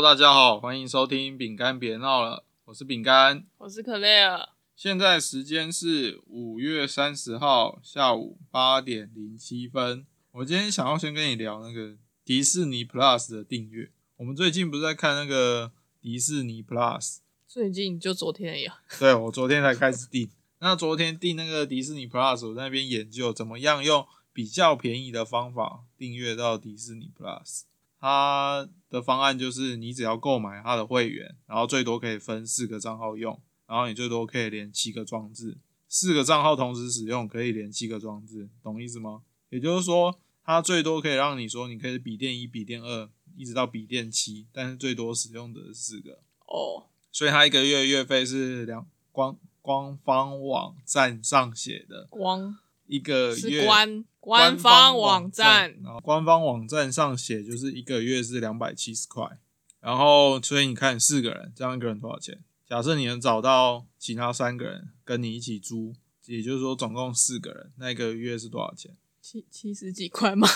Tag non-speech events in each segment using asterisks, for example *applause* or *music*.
Hello，大家好，欢迎收听饼干别闹了，我是饼干，我是可乐尔。现在时间是五月三十号下午八点零七分。我今天想要先跟你聊那个迪士尼 Plus 的订阅。我们最近不是在看那个迪士尼 Plus？最近就昨天呀。对，我昨天才开始订。*laughs* 那昨天订那个迪士尼 Plus，我在那边研究怎么样用比较便宜的方法订阅到迪士尼 Plus。它的方案就是你只要购买它的会员，然后最多可以分四个账号用。然后你最多可以连七个装置，四个账号同时使用可以连七个装置，懂意思吗？也就是说，它最多可以让你说你可以笔电一、笔电二，一直到笔电七，但是最多使用的四个。哦，所以它一个月月费是两官官方网站上写的，光一个月官官方网站，然后官方网站上写就是一个月是两百七十块，然后所以你看四个人，这样一个人多少钱？假设你能找到其他三个人跟你一起租，也就是说总共四个人，那一个月是多少钱？七七十几块吗？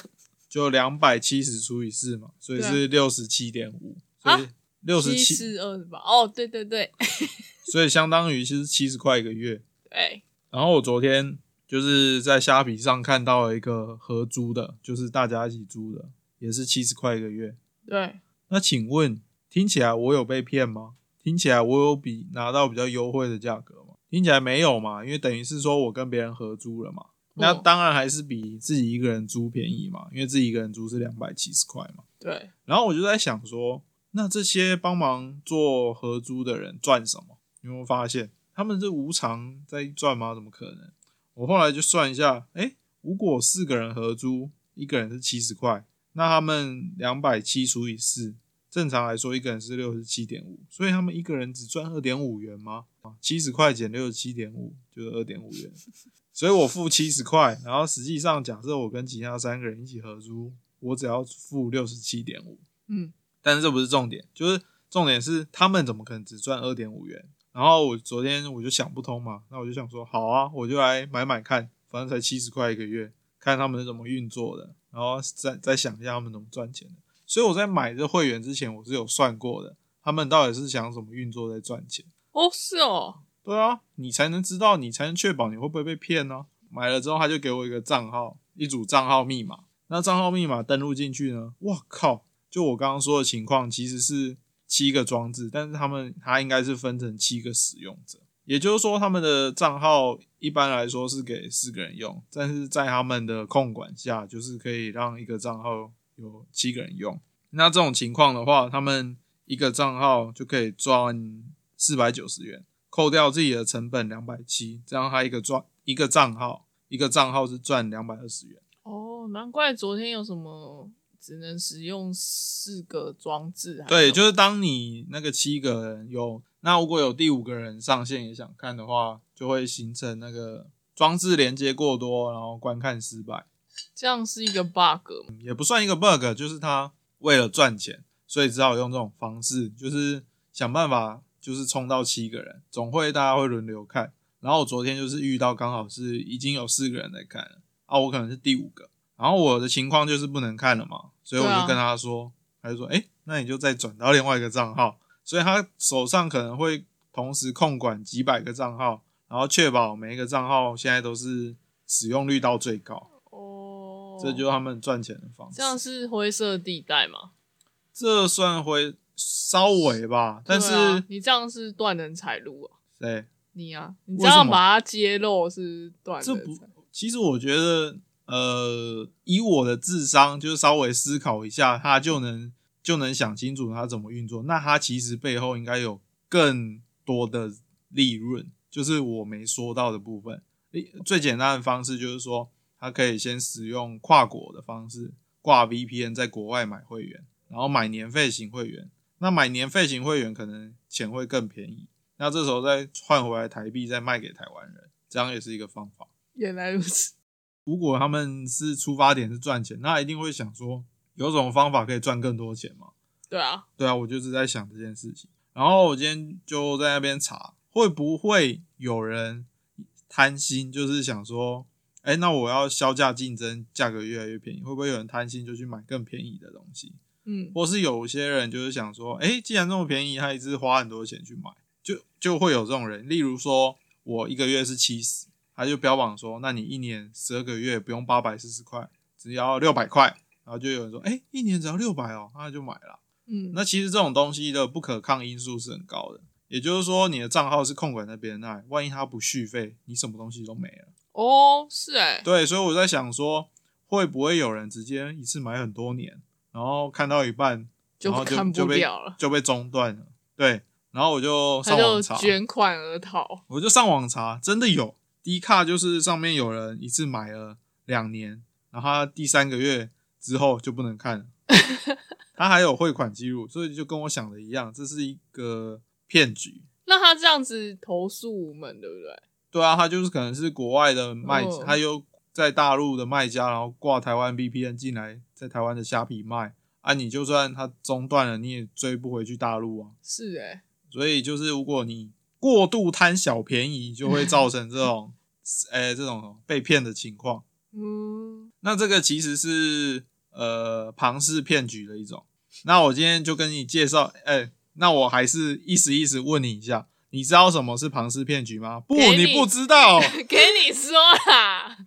就两百七十除以四嘛，所以是六十七点五，所以六十七四二十八。哦，对对对，*laughs* 所以相当于其实七十块一个月。*laughs* 对。然后我昨天就是在虾皮上看到了一个合租的，就是大家一起租的，也是七十块一个月。对。那请问，听起来我有被骗吗？听起来我有比拿到比较优惠的价格吗？听起来没有嘛，因为等于是说我跟别人合租了嘛，那当然还是比自己一个人租便宜嘛，因为自己一个人租是两百七十块嘛。对。然后我就在想说，那这些帮忙做合租的人赚什么？有没有发现他们是无偿在赚吗？怎么可能？我后来就算一下，哎，如果四个人合租，一个人是七十块，那他们两百七除以四。正常来说，一个人是六十七点五，所以他们一个人只赚二点五元吗？啊，七十块减六十七点五就是二点五元，所以我付七十块，然后实际上假设我跟其他三个人一起合租，我只要付六十七点五。嗯，但是这不是重点，就是重点是他们怎么可能只赚二点五元？然后我昨天我就想不通嘛，那我就想说，好啊，我就来买买看，反正才七十块一个月，看他们是怎么运作的，然后再再想一下他们怎么赚钱的。所以我在买这会员之前，我是有算过的，他们到底是想怎么运作在赚钱。哦，是哦，对啊，你才能知道，你才能确保你会不会被骗呢？买了之后，他就给我一个账号，一组账号密码。那账号密码登录进去呢？哇靠！就我刚刚说的情况，其实是七个装置，但是他们他应该是分成七个使用者，也就是说，他们的账号一般来说是给四个人用，但是在他们的控管下，就是可以让一个账号。有七个人用，那这种情况的话，他们一个账号就可以赚四百九十元，扣掉自己的成本两百七，这样他一个赚一个账号，一个账号是赚两百二十元。哦，难怪昨天有什么只能使用四个装置。对，就是当你那个七个人有，那如果有第五个人上线也想看的话，就会形成那个装置连接过多，然后观看失败。这样是一个 bug，也不算一个 bug，就是他为了赚钱，所以只好用这种方式，就是想办法，就是冲到七个人，总会大家会轮流看。然后我昨天就是遇到刚好是已经有四个人在看了啊，我可能是第五个，然后我的情况就是不能看了嘛，所以我就跟他说，他就说，哎，那你就再转到另外一个账号，所以他手上可能会同时控管几百个账号，然后确保每一个账号现在都是使用率到最高。哦这就是他们赚钱的方式。这样是灰色地带吗？这算灰稍微吧，但是你这样是断人财路啊？对？你啊？你这样把它揭露是断这不？其实我觉得，呃，以我的智商，就是稍微思考一下，他就能就能想清楚他怎么运作。那他其实背后应该有更多的利润，就是我没说到的部分。最简单的方式就是说。他可以先使用跨国的方式挂 VPN，在国外买会员，然后买年费型会员。那买年费型会员可能钱会更便宜。那这时候再换回来台币，再卖给台湾人，这样也是一个方法。原来如此。如果他们是出发点是赚钱，那一定会想说，有什么方法可以赚更多钱嘛？对啊，对啊，我就是在想这件事情。然后我今天就在那边查，会不会有人贪心，就是想说。哎，那我要销价竞争，价格越来越便宜，会不会有人贪心就去买更便宜的东西？嗯或是有些人就是想说，哎、既然这么便宜，他一直花很多钱去买，就就会有这种人。例如说，我一个月是七十，他就标榜说，那你一年十二个月不用八百四十块，只要六百块，然后就有人说，哎、一年只要六百哦，那就买了。嗯，那其实这种东西的不可抗因素是很高的，也就是说，你的账号是控管在别人那里，万一他不续费，你什么东西都没了。哦，是哎、对，所以我在想说，会不会有人直接一次买很多年，然后看到一半，就然后就看不了了，就被中断了。对，然后我就上网查，卷款而逃。我就上网查，真的有低卡，就是上面有人一次买了两年，然后他第三个月之后就不能看了。*laughs* 他还有汇款记录，所以就跟我想的一样，这是一个骗局。那他这样子投诉我们，对不对？对啊，他就是可能是国外的卖，哦他又在大陆的卖家，然后挂台湾 VPN 进来，在台湾的虾皮卖啊，你就算他中断了，你也追不回去大陆啊。是哎、所以就是如果你过度贪小便宜，就会造成这种，呃、*laughs* 这种被骗的情况。嗯，那这个其实是呃庞氏骗局的一种。那我今天就跟你介绍，哎、那我还是意思意思问你一下，你知道什么是庞氏骗局吗？不，你你不知道。*laughs* 给你说啦，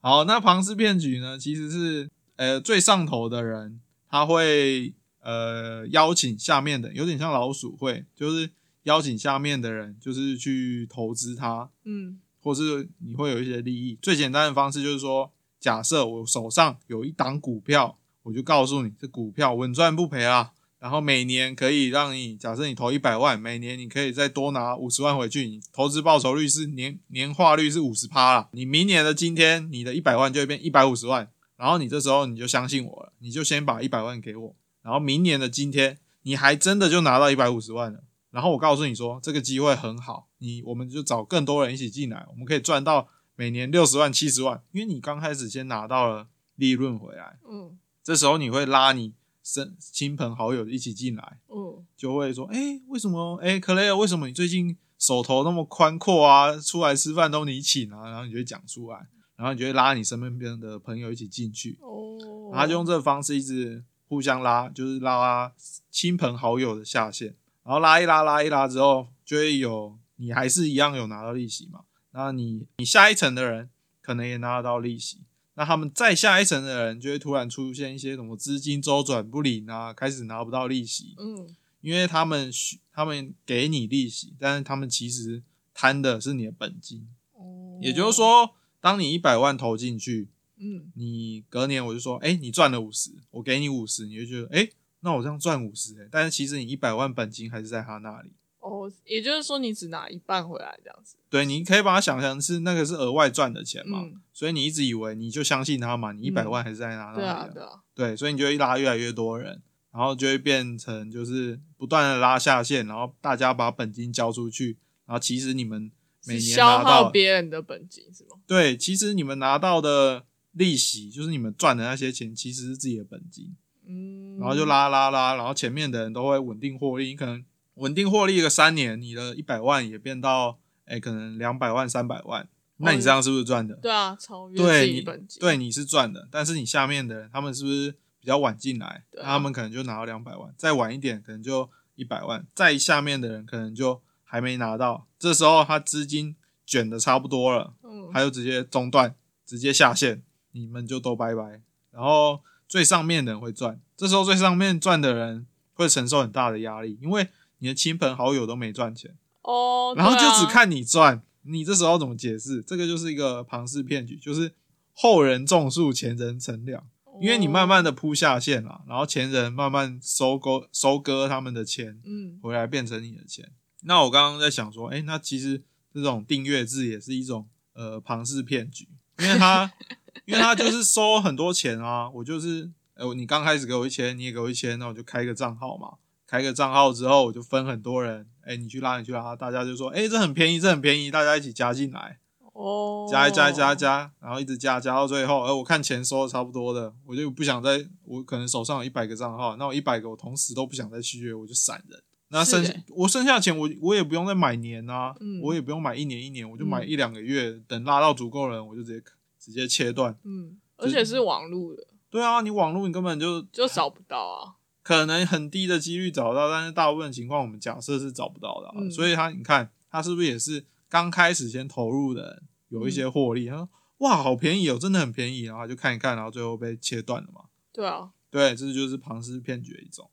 好，那庞氏骗局呢，其实是呃最上头的人，他会呃邀请下面的，有点像老鼠会，就是邀请下面的人，就是去投资它，嗯或是你会有一些利益。最简单的方式就是说，假设我手上有一档股票，我就告诉你，这股票稳赚不赔啊。然后每年可以让你，假设你投一百万，每年你可以再多拿五十万回去，你投资报酬率是年年化率是五十趴啦。你明年的今天，你的一百万就会变一百五十万，然后你这时候你就相信我了，你就先把一百万给我，然后明年的今天，你还真的就拿到一百五十万了。然后我告诉你说，这个机会很好，你我们就找更多人一起进来，我们可以赚到每年六十万、七十万，因为你刚开始先拿到了利润回来，嗯这时候你会拉你身亲朋好友一起进来，嗯，就会说，哎、为什么？哎、克雷尔，为什么你最近手头那么宽阔啊？出来吃饭都你请啊？然后你就会讲出来，然后你就会拉你身边的朋友一起进去，哦，然后他就用这个方式一直互相拉，就是拉亲朋好友的下线，然后拉一拉拉一拉之后，就会有你还是一样有拿到利息嘛？那你你下一层的人可能也拿得到利息，那他们再下一层的人就会突然出现一些什么资金周转不灵啊，开始拿不到利息，嗯。因为他们需他们给你利息，但是他们其实贪的是你的本金，哦，也就是，说，当你一百万投进去，嗯。你隔年我就说，哎、你赚了五十，我给你五十，你就觉得，哎、那我这样赚五十，哎，但是其实你一百万本金还是在他那里。哦，也就是说你只拿一半回来这样子，对，你可以把它想象是那个是额外赚的钱嘛，嗯，所以你一直以为你就相信他嘛，你一百万还是在他那里、对啊对啊，对，所以你就会拉越来越多人，然后就会变成就是不断的拉下线，然后大家把本金交出去，然后其实你们每年消耗别人的本金是吗？对，其实你们拿到的利息就是你们赚的那些钱，其实是自己的本金。嗯，然后就拉拉拉，然后前面的人都会稳定获利，你可能稳定获利个三年，你的一百万也变到哎、可能两百万、三百万，那你这样是不是赚的？对啊，超越对你自己本金，对你是赚的，但是你下面的人他们是不是比较晚进来？啊他们可能就拿到两百万，再晚一点可能就一百万，再下面的人可能就还没拿到，这时候他资金卷的差不多了，嗯，他就直接中断，直接下线，你们就都拜拜。然后最上面的人会赚，这时候最上面赚的人会承受很大的压力，因为你的亲朋好友都没赚钱，哦，然后就只看你赚，你这时候怎么解释？这个就是一个庞氏骗局，就是后人种树，前人乘凉。因为你慢慢的铺下线了，然后前人慢慢收割收割他们的钱，嗯回来变成你的钱。那我刚刚在想说，哎、那其实这种订阅制也是一种呃庞氏骗局，因为他 *laughs* 因为他就是收很多钱啊，我就是，哎、你刚开始给我一千，你也给我一千，那我就开个账号嘛，开个账号之后我就分很多人，哎、你去拉你去拉，大家就说，哎、这很便宜，这很便宜，大家一起加进来，哦，加一加一加一加，然后一直加加到最后，哎、我看钱收的差不多的，我就不想再，我可能手上有一百个账号，那我一百个我同时都不想再续约，我就闪人。那剩我剩下的钱我我也不用再买年啊，嗯我也不用买一年一年，我就买嗯一两个月，等拉到足够人，我就直接直接切断。嗯，而且是网路的，对啊，你网络你根本就就找不到啊。可能很低的几率找到，但是大部分情况我们假设是找不到的啊、嗯所以他你看他是不是也是刚开始先投入的人有一些获利？他说哇好便宜哦，真的很便宜，然后就看一看，然后最后被切断了嘛。对啊，对，这就是庞氏骗局的一种。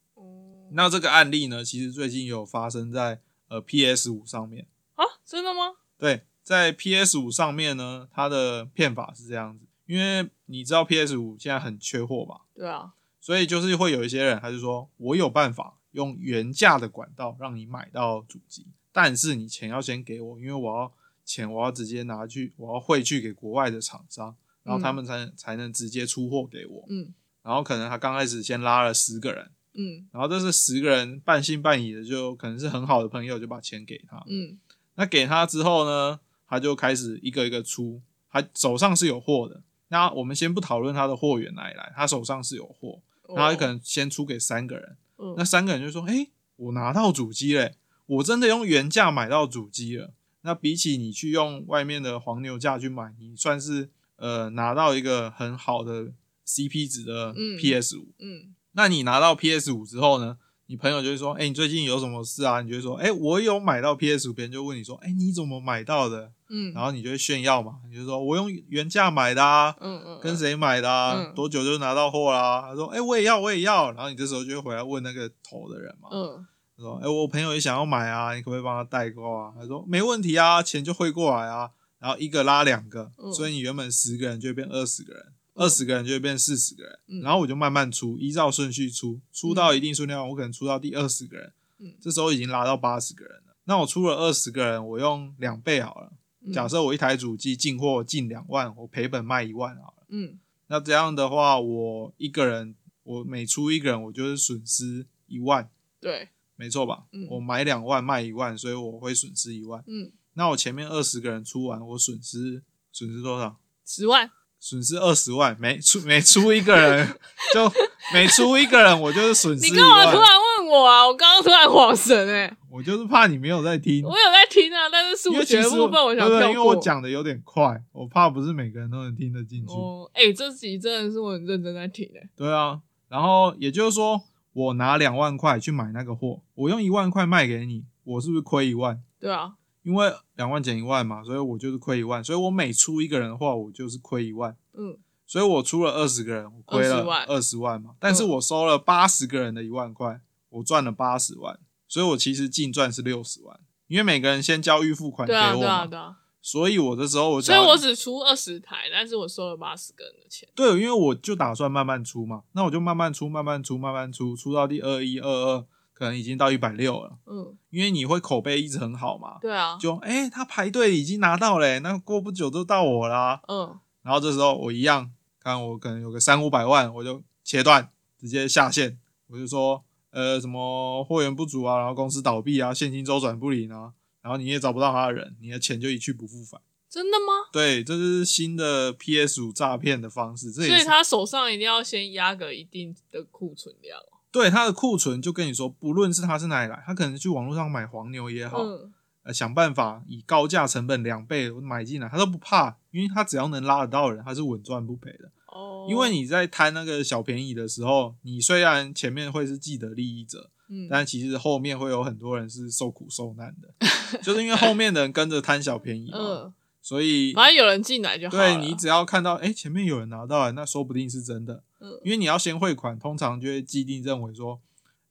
哦、那这个案例呢，其实最近有发生在呃 PS 五上面。啊，真的吗？对，在 PS 五上面呢，它的骗法是这样子，因为你知道 PS 五现在很缺货吧，对啊，所以就是会有一些人，他就说我有办法用原价的管道让你买到主机，但是你钱要先给我，因为我要钱我要直接拿去，我要汇去给国外的厂商，然后他们才能、才能直接出货给我。嗯然后可能他刚开始先拉了十个人，嗯然后这是十个人半信半疑的，就可能是很好的朋友，就把钱给他。嗯那给他之后呢，他就开始一个一个出，他手上是有货的。那我们先不讨论他的货源哪里来，他手上是有货，哦然后他可能先出给三个人，嗯那三个人就说：“诶，我拿到主机嘞，我真的用原价买到主机了。”那比起你去用外面的黄牛价去买，你算是呃拿到一个很好的 CP 值的嗯 PS 五、嗯那你拿到 PS 五之后呢？你朋友就会说：“哎、你最近有什么事啊？”你就会说：“哎、我有买到 PS 五。”别人就问你说：“哎、你怎么买到的？”嗯，然后你就会炫耀嘛，你就说：“我用原价买的啊，嗯嗯跟谁买的啊？嗯多久就拿到货啦？”他说：“哎、我也要，我也要。”然后你这时候就会回来问那个投的人嘛，嗯他说：“哎、我朋友也想要买啊，你可不可以帮他代购啊？”他说：“没问题啊，钱就汇过来啊。”然后一个拉两个，嗯所以你原本十个人就会变二十个人，二十个人就会变四十个人。嗯然后我就慢慢出，依照顺序出，出到一定数量，我可能出到第二十个人，嗯这时候已经拉到八十个人了。那我出了二十个人，我用两倍好了。嗯，假设我一台主机进货进两万，我赔本卖一万好了。嗯那这样的话，我一个人，我每出一个人，我就是损失一万，对，没错吧？嗯我买两万卖一万，所以我会损失一万。嗯那我前面二十个人出完，我损失损失多少？十万，损失二十万，每出每出一个人 *laughs* 就每出一个人，我就是损失你干嘛突。然问我啊？我刚刚突然恍神哎、我就是怕你没有在听，我有在听啊，但是数学部分我想跳过。因为我讲的有点快，我怕不是每个人都能听得进去。哦，哎、这集真的是我很认真在听哎、对啊，然后也就是说，我拿两万块去买那个货，我用一万块卖给你，我是不是亏一万？对啊，因为两万减一万嘛，所以我就是亏一万，所以我每出一个人的话，我就是亏一万。嗯。所以我出了二十个人，我亏了二十万。嘛，但是我收了八十个人的一万块，我赚了八十万，所以我其实净赚是六十万，因为每个人先交预付款给对啊，对我嘛，啊，对啊，所以我这时候我只所以我只出二十台，但是我收了八十个人的钱。对，因为我就打算慢慢出嘛，那我就慢慢出，慢慢出，慢慢出，出到第二一、二二，可能已经到一百六了，嗯，因为你会口碑一直很好嘛，对啊，就哎、他排队已经拿到嘞，那过不久就到我啦，嗯。然后这时候我一样，看我可能有个三五百万，我就切断，直接下线，我就说，呃，什么货源不足啊，然后公司倒闭啊，现金周转不灵啊，然后你也找不到他的人，你的钱就一去不复返。真的吗？对，这是新的 PS 五诈骗的方式，这所以他手上一定要先压个一定的库存量。对他的库存就跟你说，不论是他是哪里来，他可能去网络上买黄牛也好，嗯呃，想办法以高价成本两倍买进来，他都不怕，因为他只要能拉得到人，他是稳赚不赔的。哦，因为你在贪那个小便宜的时候，你虽然前面会是既得利益者，嗯但其实后面会有很多人是受苦受难的，*laughs* 就是因为后面的人跟着贪小便宜嘛，嗯，所以反正有人进来就好。对你只要看到哎、诶前面有人拿到了，那说不定是真的，嗯。因为你要先汇款，通常就会既定认为说，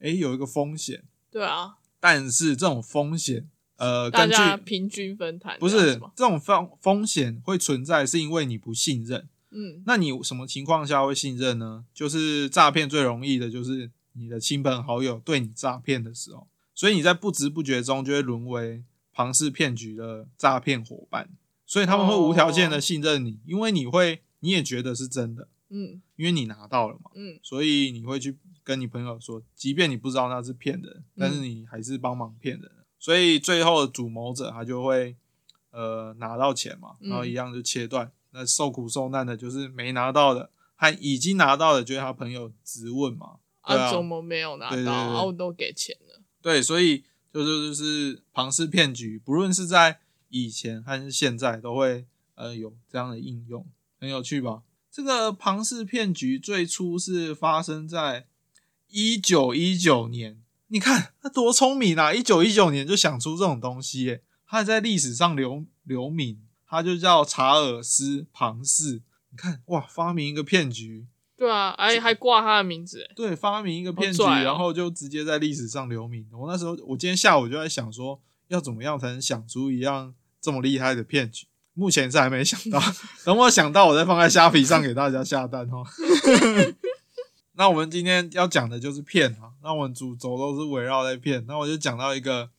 哎、有一个风险，对啊，但是这种风险，呃，大根据家平均分摊，不是这种风风险会存在，是因为你不信任。嗯。那你什么情况下会信任呢？就是诈骗最容易的就是你的亲朋好友对你诈骗的时候，所以你在不知不觉中就会沦为庞氏骗局的诈骗伙伴，所以他们会无条件的信任你，因为你会你也觉得是真的，嗯。因为你拿到了嘛，嗯。所以你会去跟你朋友说，即便你不知道那是骗人，但是你还是帮忙骗人，所以最后的主谋者他就会呃拿到钱嘛，嗯。然后一样就切断。那受苦受难的就是没拿到的，和已经拿到的，就是他朋友质问嘛。对啊。怎么没有拿到？对对对。啊，我都给钱了。对，所以就是就是庞氏骗局，不论是在以前还是现在，都会呃有这样的应用，很有趣吧？这个庞氏骗局最初是发生在一九一九年，你看他多聪明啊！一九一九年就想出这种东西，耶，他还在历史上留留名，他就叫查尔斯·庞氏。你看，哇，发明一个骗局，对啊，哎还挂他的名字，哎，对，发明一个骗局，哦然后就直接在历史上留名。我那时候，我今天下午就在想说，要怎么样才能想出一样这么厉害的骗局？目前是还没想到，*laughs* 等我想到，我再放在虾皮上给大家下单哦。*laughs* 那我们今天要讲的就是骗啊，那我们主轴都是围绕在骗。那我就讲到一个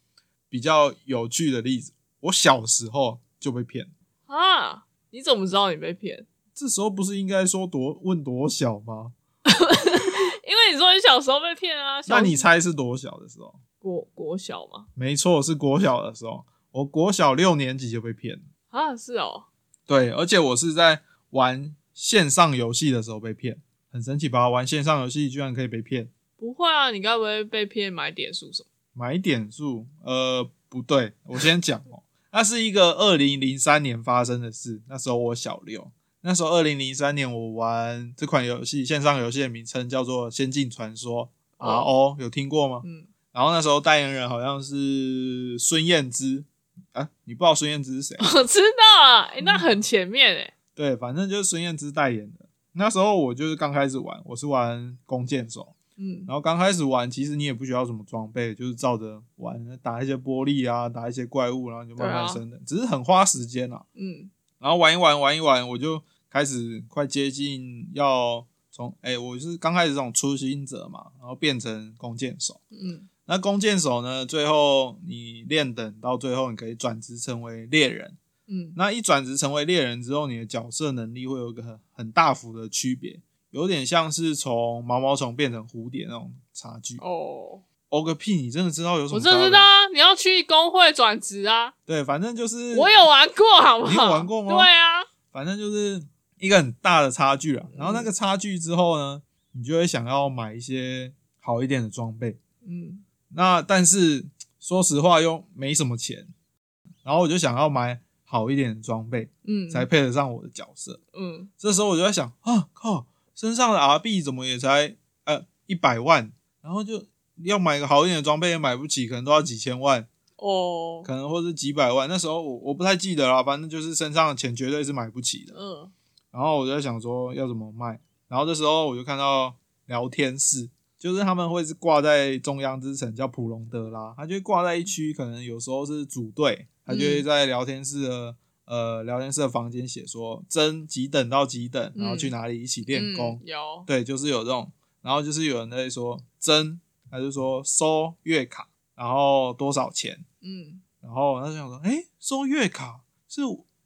比较有趣的例子，我小时候就被骗，啊，你怎么知道你被骗？这时候不是应该说多问多小吗？*laughs* 因为你说你小时候被骗啊，那你猜是多小的时候？国国小吗？没错，是国小的时候，我国小六年级就被骗了。啊，是哦，对，而且我是在玩线上游戏的时候被骗，很神奇吧？玩线上游戏居然可以被骗，不会啊，你该不会被骗买点数什么？买点数？呃，不对，我先讲哦，那是一个二零零三年发生的事，那时候我小六，那时候二零零三年我玩这款游戏，线上游戏的名称叫做《仙境传说》哦 RO，有听过吗？嗯，然后那时候代言人好像是孙燕姿啊，你不知道孙燕姿是谁？我知道啊，哎、那很前面哎、对，反正就是孙燕姿代言的。那时候我就是刚开始玩，我是玩弓箭手，嗯，然后刚开始玩，其实你也不需要什么装备，就是照着玩，打一些玻璃啊，打一些怪物，然后就慢慢升的，只是很花时间啊。嗯，然后玩一玩，玩一玩，我就开始快接近要从哎、我是刚开始这种初心者嘛，然后变成弓箭手。嗯，那弓箭手呢，最后你练等到最后，你可以转职成为猎人。嗯，那一转职成为猎人之后，你的角色能力会有一个很很大幅的区别，有点像是从毛毛虫变成蝴蝶那种差距。哦，哦个屁！你真的知道有什么？我真的知道。啊，你要去工会转职啊，对，反正就是我有玩过，好不好？你有玩过吗对啊，反正就是一个很大的差距啊。然后那个差距之后呢，你就会想要买一些好一点的装备。嗯，那但是说实话又没什么钱，然后我就想要买好一点的装备，嗯，才配得上我的角色。嗯，这时候我就在想啊，靠，身上的 R 币怎么也才呃一百万，然后就要买个好一点的装备也买不起，可能都要几千万，哦，可能或是几百万。那时候我我不太记得了，反正就是身上的钱绝对是买不起的。嗯，然后我就在想说要怎么卖，然后这时候我就看到聊天室，就是他们会是挂在中央之城叫普隆德拉，他就会挂在一区，可能有时候是组队，他就会在聊天室的、呃聊天室的房间写说真几等到几等，然后去哪里一起练功，嗯有，对，就是有这种，然后就是有人在说真，他就说收月卡，然后多少钱，嗯，然后他就想说，哎，收月卡是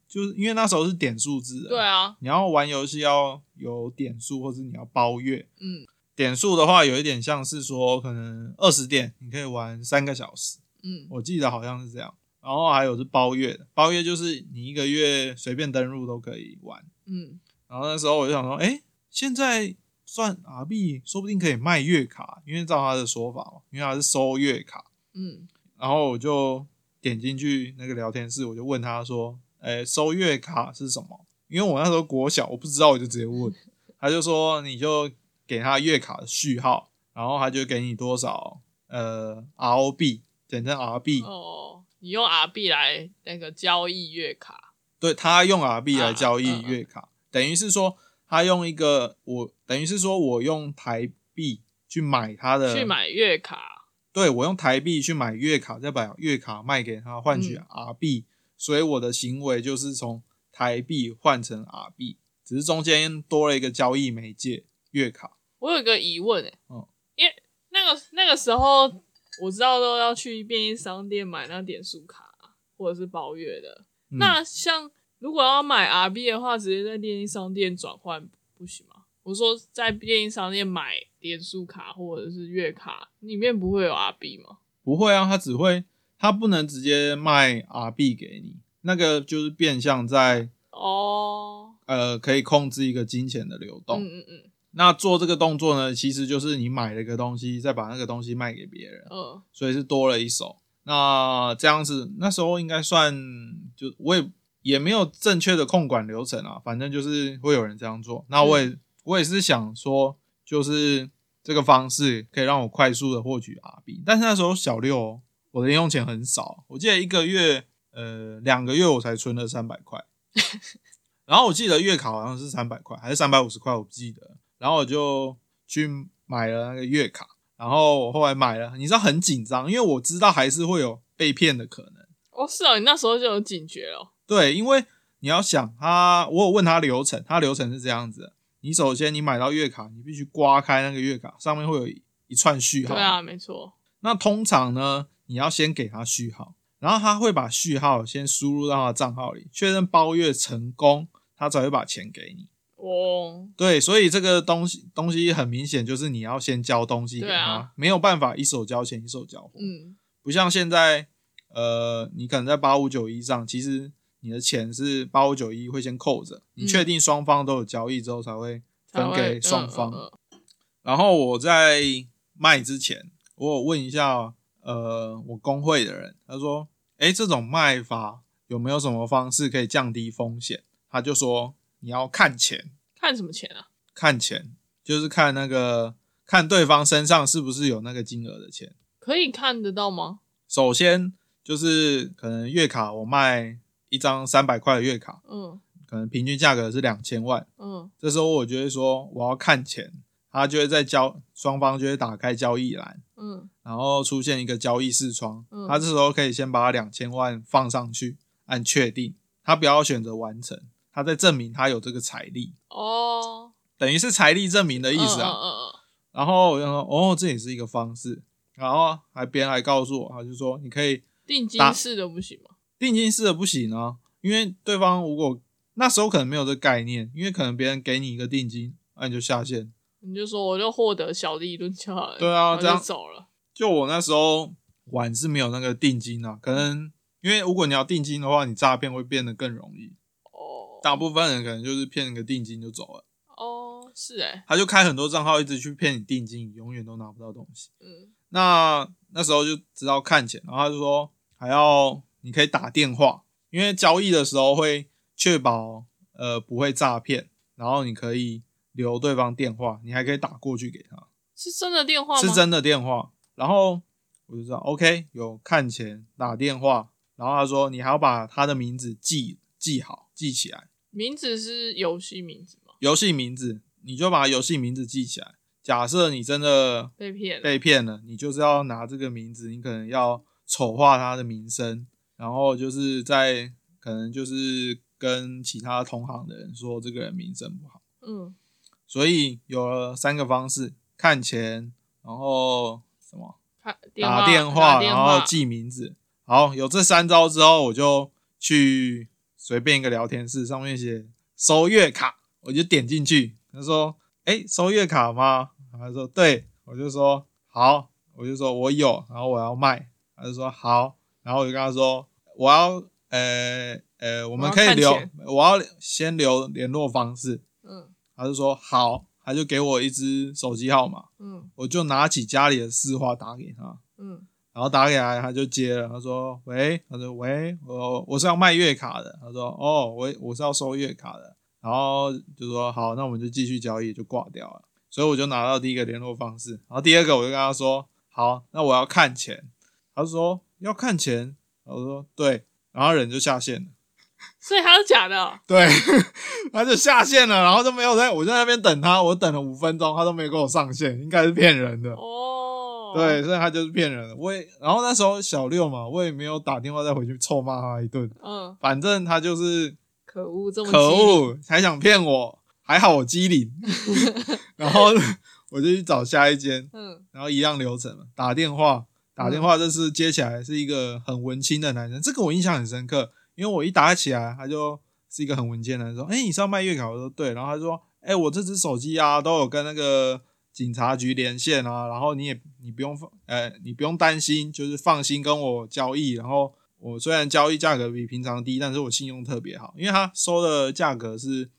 就是因为那时候是点数制的，对啊，你要玩游戏要有点数，或是你要包月。嗯点数的话，有一点像是说，可能二十点你可以玩三个小时，嗯我记得好像是这样。然后还有是包月的，包月就是你一个月随便登入都可以玩。嗯，然后那时候我就想说，哎，现在算 R 币，说不定可以卖月卡，因为照他的说法嘛，因为他是收月卡。嗯，然后我就点进去那个聊天室，我就问他说：“诶，收月卡是什么？”因为我那时候国小，我不知道，我就直接问，*laughs* 他就说你就给他月卡的序号，然后他就给你多少呃 ROB，简称 RB，、哦，你用 RB 来那个交易月卡，对他用 RB 来交易月卡，等于是说他用一个我等于是说我用台币去买他的去买月卡，对我用台币去买月卡，再把月卡卖给他换取嗯。R 币、所以我的行为就是从台币换成 R B，，只是中间多了一个交易媒介月卡。我有一个疑问诶、哦因为那个那个时候我知道都要去便利商店买那点数卡或者是包月的，嗯那像如果要买 R B 的话，直接在便利商店转换不行吗？我说在便利商店买点数卡或者是月卡，里面不会有 R B 吗？不会啊，他只会他不能直接卖 RB 给你，那个就是变相在哦，呃可以控制一个金钱的流动。嗯嗯嗯那做这个动作呢，其实就是你买了一个东西，再把那个东西卖给别人。嗯所以是多了一手。那这样子，那时候应该算就我也也没有正确的控管流程啊，反正就是会有人这样做。那我也、我也是想说，就是这个方式可以让我快速的获取 R B。但是那时候小六哦，我的零用钱很少，我记得一个月呃两个月我才存了三百块，*laughs* 然后我记得月卡好像是三百块还是三百五十块，我不记得。然后我就去买了那个月卡，然后我后来买了，你知道很紧张，因为我知道还是会有被骗的可能。哦，是哦，你那时候就有警觉哦。对，因为你要想他，我有问他流程，他流程是这样子的：你首先你买到月卡，你必须刮开那个月卡，上面会有一串序号。对啊，没错。那通常呢，你要先给他序号，然后他会把序号先输入到他的账号里，确认包月成功，他才会把钱给你。哦，对，所以这个东西东西很明显就是你要先交东西给他，对啊没有办法一手交钱一手交货。嗯，不像现在，呃，你可能在八五九一上，其实你的钱是八五九一会先扣着，你嗯确定双方都有交易之后才会分会给双方。嗯嗯然后我在卖之前，我有问一下，呃，我工会的人，他说，哎，这种卖法有没有什么方式可以降低风险？他就说你要看钱，看什么钱啊？看钱就是看那个看对方身上是不是有那个金额的钱。可以看得到吗？首先就是可能月卡我卖一张三百块的月卡，嗯可能平均价格是两千万，嗯这时候我就会说我要看钱，他就会在交双方就会打开交易栏，嗯然后出现一个交易视窗，嗯他这时候可以先把两千万放上去，按确定，他不要选择完成，他在证明他有这个财力，哦，等于是财力证明的意思啊。嗯嗯然后我就说哦，这也是一个方式，然后还别人还告诉我，他就说你可以定金式的不行吗？定金式的不行啊，因为对方如果那时候可能没有这概念，因为可能别人给你一个定金，那、你就下线。你就说我就获得小利润就好了。对啊这样走了。就我那时候玩是没有那个定金啊，可能因为如果你要定金的话，你诈骗会变得更容易。哦，大部分人可能就是骗个定金就走了，哦，是哎，他就开很多账号一直去骗你定金，永远都拿不到东西。嗯那那时候就知道看钱，然后他就说还要你可以打电话，因为交易的时候会确保呃不会诈骗，然后你可以留对方电话，你还可以打过去给他，是真的电话吗？是真的电话。然后我就知道 OK 有看钱打电话，然后他说你还要把他的名字记记好记起来，名字是游戏名字吗？游戏名字你就把游戏名字记起来。假设你真的被骗了。被骗了，你就是要拿这个名字，你可能要丑化他的名声，然后就是在可能就是跟其他同行的人说这个人名声不好，嗯，所以有了三个方式：看钱，然后什么看打电电话，然后记名字。好，有这三招之后，我就去随便一个聊天室，上面写收月卡，我就点进去，他说：“哎、收月卡吗？”他说：“对。”我就说：“好。”我就说：“我有，然后我要卖。”他就说：“好。”然后我就跟他说：“我要，呃呃，我们可以留我要先留联络方式。嗯”他就说：“好。”他就给我一支手机号码，嗯我就拿起家里的市话打给他。嗯然后打给他，他就接了。他说：“喂。”他说：“喂，我我是要卖月卡的。”他说：“哦，我我是要收月卡的。”然后就说：“好，那我们就继续交易，就挂掉了。”所以我就拿到第一个联络方式。然后第二个我就跟他说：“好，那我要看钱。”他说：“要看钱。”我说：“对。”然后人就下线了。所以他是假的哦。对，*laughs* 他就下线了，然后就没有在，我在那边等他，我等了五分钟，他都没给我上线，应该是骗人的。哦，对，所以他就是骗人的。我也，然后那时候小六嘛，我也没有打电话再回去臭骂他一顿。嗯，反正他就是可恶，这么可，恶，还想骗我，还好我机灵。*laughs* 然后我就去找下一间，嗯然后一样流程嘛，打电话，打电话，这是接起来是一个很文青的男生，这个我印象很深刻，因为我一打起来，他就是一个很文青的男生，说：“哎、你是要卖月卡？”我说：“对。”然后他说：“哎、我这只手机啊，都有跟那个警察局连线啊，然后你也你不用放，呃，你不用担心，就是放心跟我交易。然后我虽然交易价格比平常低，但是我信用特别好，因为他收的价格是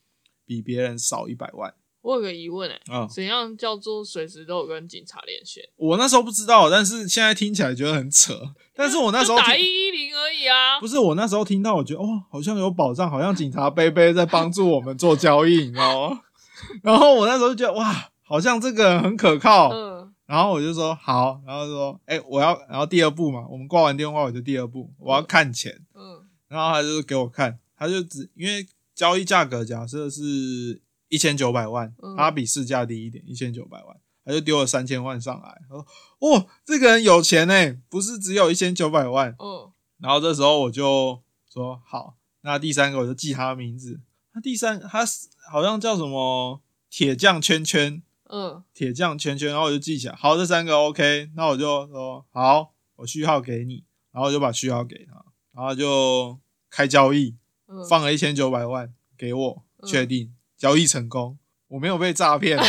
比别人少一百万我有个疑问哎，啊、怎样叫做随时都有跟警察连线？我那时候不知道，但是现在听起来觉得很扯。*laughs* 但是我那时候就打一一零而已啊不。是我那时候听到，我觉得哇，好像有保障，好像警察贝贝在帮助我们做交易，你知道吗？*laughs* 然后我那时候就觉得哇，好像这个人很可靠，嗯。然后我就说好，然后说哎、我要，然后第二步嘛，我们挂完电话我就第二步，我要看钱，嗯。然后他就给我看，他就只因为交易价格假设是一千九百万，嗯。他比市价低一点，一千九百万，他就丢了三千万上来，他说哦，这个人有钱呢，不是只有一千九百万，嗯。然后这时候我就说好，那第三个我就记他的名字，他第三他是好像叫什么铁匠圈圈。嗯铁匠圈圈，然后我就记起来。好，这三个 OK，那我就说好，我序号给你，然后我就把序号给他，然后就开交易，嗯，放了一千九百万给我，嗯确定交易成功，我没有被诈骗。*laughs*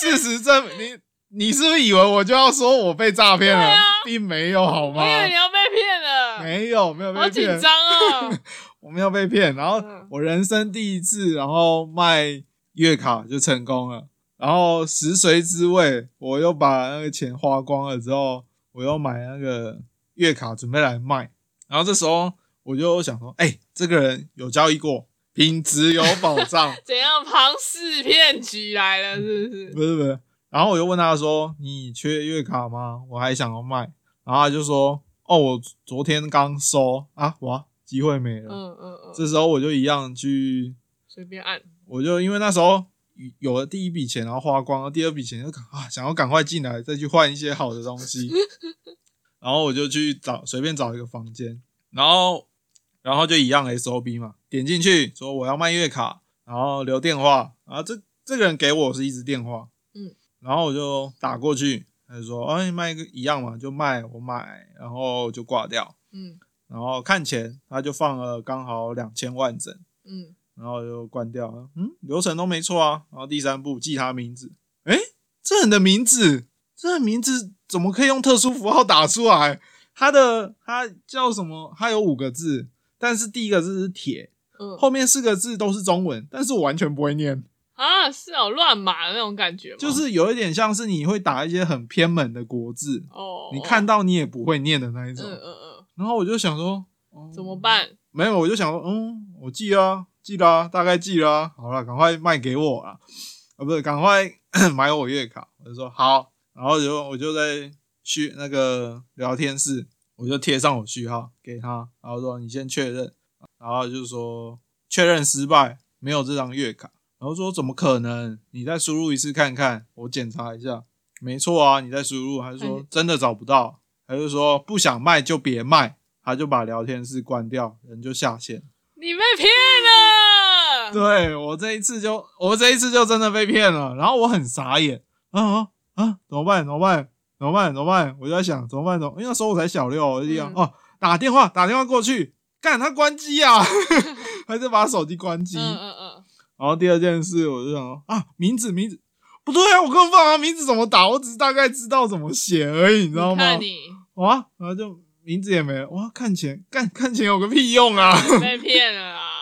事实证明，你你是不是以为我就要说我被诈骗了，并没有好吗我？以为你要被骗了，没有，没有好被骗，紧张啊。我没有被骗。然后嗯我人生第一次，然后卖月卡就成功了。然后食髓知味，我又把那个钱花光了之后，我又买那个月卡准备来卖。然后这时候我就想说，哎、这个人有交易过，品质有保障，*laughs* 怎样庞氏骗局来了，是不是？不是不是。然后我就问他说：“你缺月卡吗？我还想要卖。”然后他就说：“哦，我昨天刚收啊，哇，机会没了。嗯嗯嗯，这时候我就一样去随便按。我就因为那时候有了第一笔钱，然后花光了，第二笔钱就啊想要赶快进来，再去换一些好的东西，*laughs* 然后我就去找随便找一个房间，然后然后就一样 SOB 嘛，点进去说我要卖月卡，然后留电话，然后这这个人给我是一支电话，嗯，然后我就打过去，他就说哎卖一个一样嘛，就卖我买，然后就挂掉，嗯。然后看钱他就放了刚好两千万整。嗯然后就关掉了。嗯，流程都没错啊。然后第三步记他名字，诶，这人的名字，这人名字怎么可以用特殊符号打出来？他的他叫什么？他有五个字，但是第一个字是铁，嗯，后面四个字都是中文，但是我完全不会念，啊，是哦，乱码的那种感觉？就是有一点像是你会打一些很偏门的国字，哦，你看到你也不会念的那一种。嗯嗯嗯然后我就想说，怎么？办？没有，我就想说，嗯，我记啊，记啦、大概记啦、好了，赶快卖给我啊，啊，不是，赶快 *coughs* 买我月卡。我就说好，然后就我就在序那个聊天室，我就贴上我序号给他，然后说你先确认，然后就说确认失败，没有这张月卡。然后说怎么可能？你再输入一次看看，我检查一下，没错啊，你再输入。还是说哎真的找不到？还是说不想卖就别卖？他就把聊天室关掉，人就下线。你被骗了。对我这一次就，我这一次就真的被骗了，然后我很傻眼，啊啊啊，怎么办？怎么办？怎么办？怎么办？我就在想怎么办？怎么？因为那时候我才小六，我就这样、嗯哦，打电话打电话过去，干他关机啊，*laughs* 还是把手机关机。嗯嗯嗯，然后第二件事，我就想啊，名字名字不对啊，我根本不知道他名字怎么打，我只是大概知道怎么写而已，你知道吗你看？你哇，然后就名字也没了，哇，看钱干看钱有个屁用啊！被骗了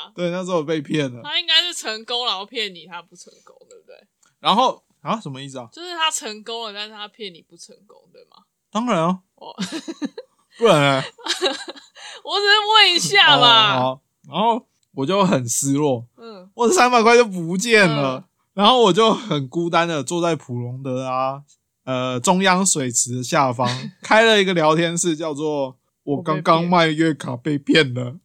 啊！对，那时候我被骗了。他应该是成功，然后骗你他不成功，对不对？然后啊，什么意思啊？就是他成功了，但是他骗你不成功，对吗？当然啊，哦，*laughs* 不然呢？*laughs* 我只是问一下哦嘛。好，然后我就很失落，嗯我的三百块就不见了，嗯然后我就很孤单的坐在普隆德啊，呃中央水池的下方，*laughs* 开了一个聊天室，叫做“我刚刚卖月卡被骗了”，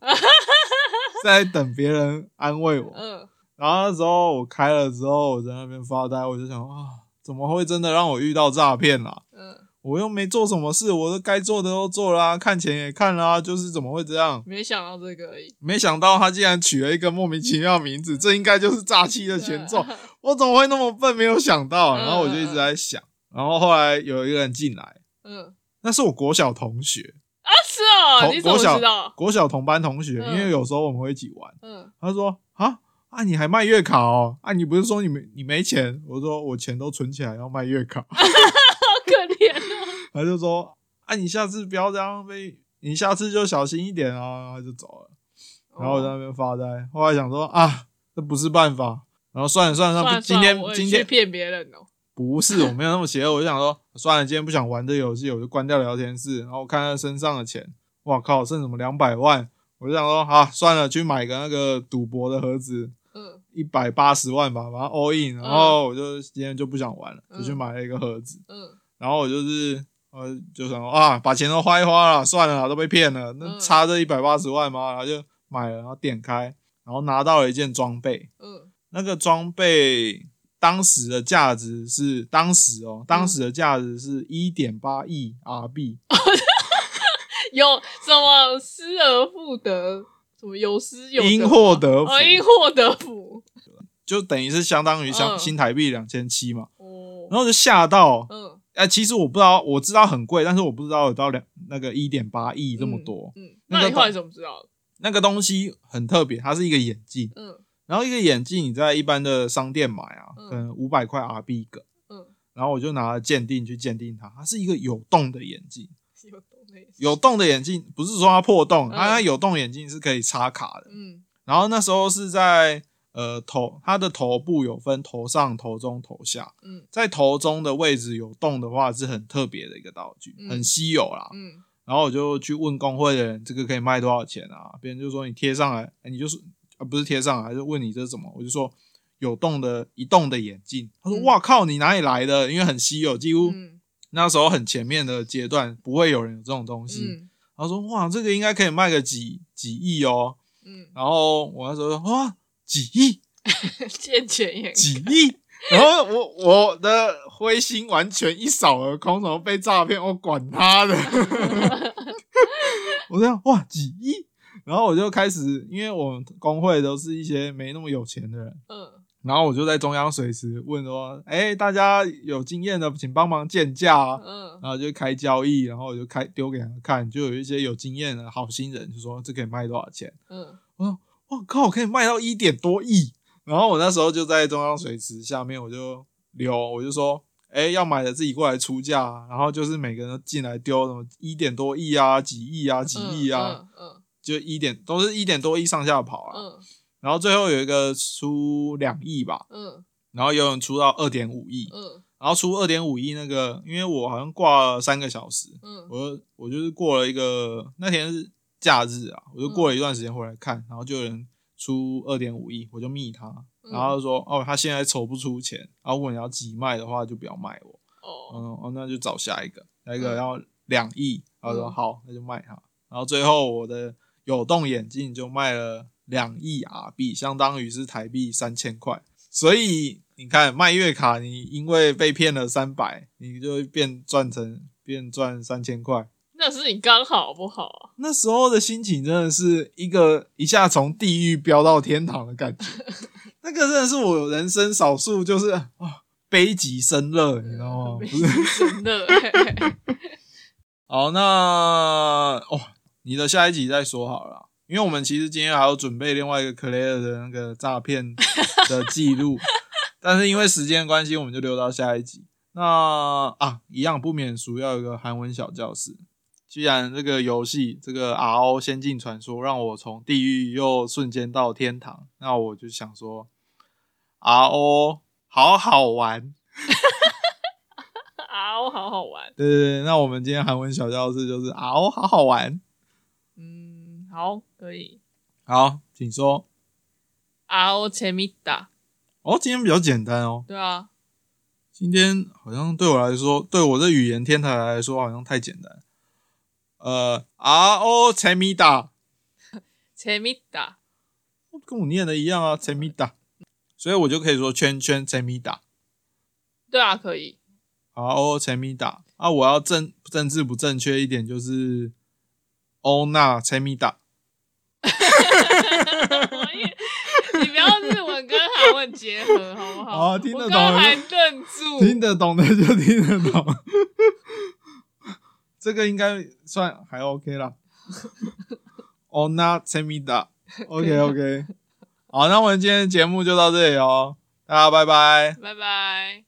在等别人安慰我。嗯然后那时候我开了之后，我在那边发呆，我就想啊，怎么会真的让我遇到诈骗啦？嗯，我又没做什么事，我都该做的都做了、啊，看钱也看了、啊，就是怎么会这样？没想到这个而已。没想到他竟然取了一个莫名其妙的名字，这应该就是诈欺的前奏。我怎么会那么笨？没有想到，然后我就一直在想。然后后来有一个人进来，嗯那是我国小同学，啊，是哦，同你怎么国小知道？国小同班同学，嗯因为有时候我们会一起玩。嗯他说啊啊，你还卖月卡哦？啊，你不是说你没你没钱？我说我钱都存起来要卖月卡。*laughs* 好可怜哦。他就说啊，你下次不要这样被，你下次就小心一点啊。他就走了。然后我在那边发呆，后来想说啊，这不是办法。然后算了算了，算了今天今天骗别人哦。不是我没有那么邪恶，我就想说 *laughs* 算了，今天不想玩这游戏，我就关掉聊天室。然后我看他身上的钱，哇靠，剩什么两百万？我就想说啊，算了，去买个那个赌博的盒子，嗯。一百八十万吧，把它 all in，然后我就今天就不想玩了，就去买了一个盒子，嗯。然后我就是呃就想说啊，把钱都花一花了，算了，都被骗了，那嗯。差这一百八十万吗？然后就买了，然后点开，然后拿到了一件装备，嗯。那个装备当时的价值是当时哦，当时的价值是一点八亿 RB，*laughs* 有什么失而复得，什么有失有因吗？祸得福。哦，因祸得福。就等于是相当于像嗯。新台币两千七嘛，哦，然后就吓到，嗯，哎、其实我不知道，我知道很贵，但是我不知道有到两那个一点八亿这么多。嗯，那个你后来怎么知道的？那个东西很特别，它是一个眼镜，嗯然后一个眼镜你在一般的商店买啊，嗯。可能五百块 RB 一个，嗯，然后我就拿了鉴定去鉴定它，它是一个 *laughs* 有洞的眼镜。有洞的眼镜。不是说它破洞，嗯。它有洞眼镜是可以插卡的。嗯。然后那时候是在呃头，它的头部有分头上、头中、头下，嗯。在头中的位置有洞的话是很特别的一个道具，嗯。很稀有啦。嗯。然后我就去问工会的人，这个可以卖多少钱啊？别人就说你贴上来，哎你就是啊不是贴上来，就问你这是什么？我就说有洞的移动的眼镜。他说嗯哇靠，你哪里来的？因为很稀有，几乎嗯那时候很前面的阶段不会有人有这种东西。嗯他说哇，这个应该可以卖个几几亿哦。嗯，然后我那时候说哇几亿 *laughs* 见钱眼几亿，然后我我的灰心完全一扫而空，怎么被诈骗？我管他的，*laughs* 我这样哇几亿，然后我就开始，因为我们工会都是一些没那么有钱的人，嗯然后我就在中央水池问说，哎、大家有经验的请帮忙鉴价啊。嗯然后就开交易，然后我就开丢给他看，就有一些有经验的好心人就说这可以卖多少钱，嗯我靠，可以卖到一点多亿。然后我那时候就在中央水池下面，我就留，我就说，哎、要买的自己过来出价啊。然后就是每个人都进来丢什么一点多亿啊、几亿啊、几亿啊，嗯就一点都是一点多亿上下跑啊。嗯。然后最后有一个出两亿吧，嗯。然后有人出到二点五亿，嗯。然后出二点五亿那个，因为我好像挂了三个小时，嗯。我就我就是过了一个那天是假日啊，我就过了一段时间回来看，然后就有人出二点五亿，我就密他，嗯。然后就说哦，他现在筹不出钱，然后如果你要急卖的话，就不要卖我，哦。嗯，哦，那就找下一个，下一个嗯。要两亿，然后说嗯。好，那就卖他，然后最后我的有洞眼镜就卖了两亿 R 币，相当于是台币三千块，所以你看卖月卡，你因为被骗了三百，你就会变赚成变赚三千块。那是你刚好不好啊？那时候的心情真的是一个一下从地狱飙到天堂的感觉，*laughs* 那个真的是我人生少数就是啊悲极生乐，你知道吗？不是，生乐，*laughs* 好，那哦，你的下一集再说好了，因为我们其实今天还要准备另外一个 Claire 的那个诈骗 *laughs* 的记录，但是因为时间关系，我们就留到下一集。那啊，一样不免俗，要有一个韩文小教室。既然这个游戏这个 RO 仙境传说让我从地狱又瞬间到天堂，那我就想说，RO 好好玩。*laughs* *laughs* 啊，我好好玩。对对对，那我们今天韩文小教室就是 RO 好好玩。嗯，好，可以。好，请说。啊，我前面打，哦，今天比较简单哦。对啊，今天好像对我来说，对我的语言天才来说，好像太简单。呃，R O 切米达，前面打，*laughs* 跟我念的一样啊，切米达，所以我就可以说圈圈切米达对啊，可以。，R O 切米达啊。我要正政治不正确一点，就是欧娜切米达。*laughs* 你不要日文跟韩文结合，好不好？哦听得懂我刚刚还愣住。听得懂的就听得懂，*laughs* 这个应该算还 OK 啦。欧娜切米达，OK OK。好，那我们今天的节目就到这里哦，大家拜拜。拜拜。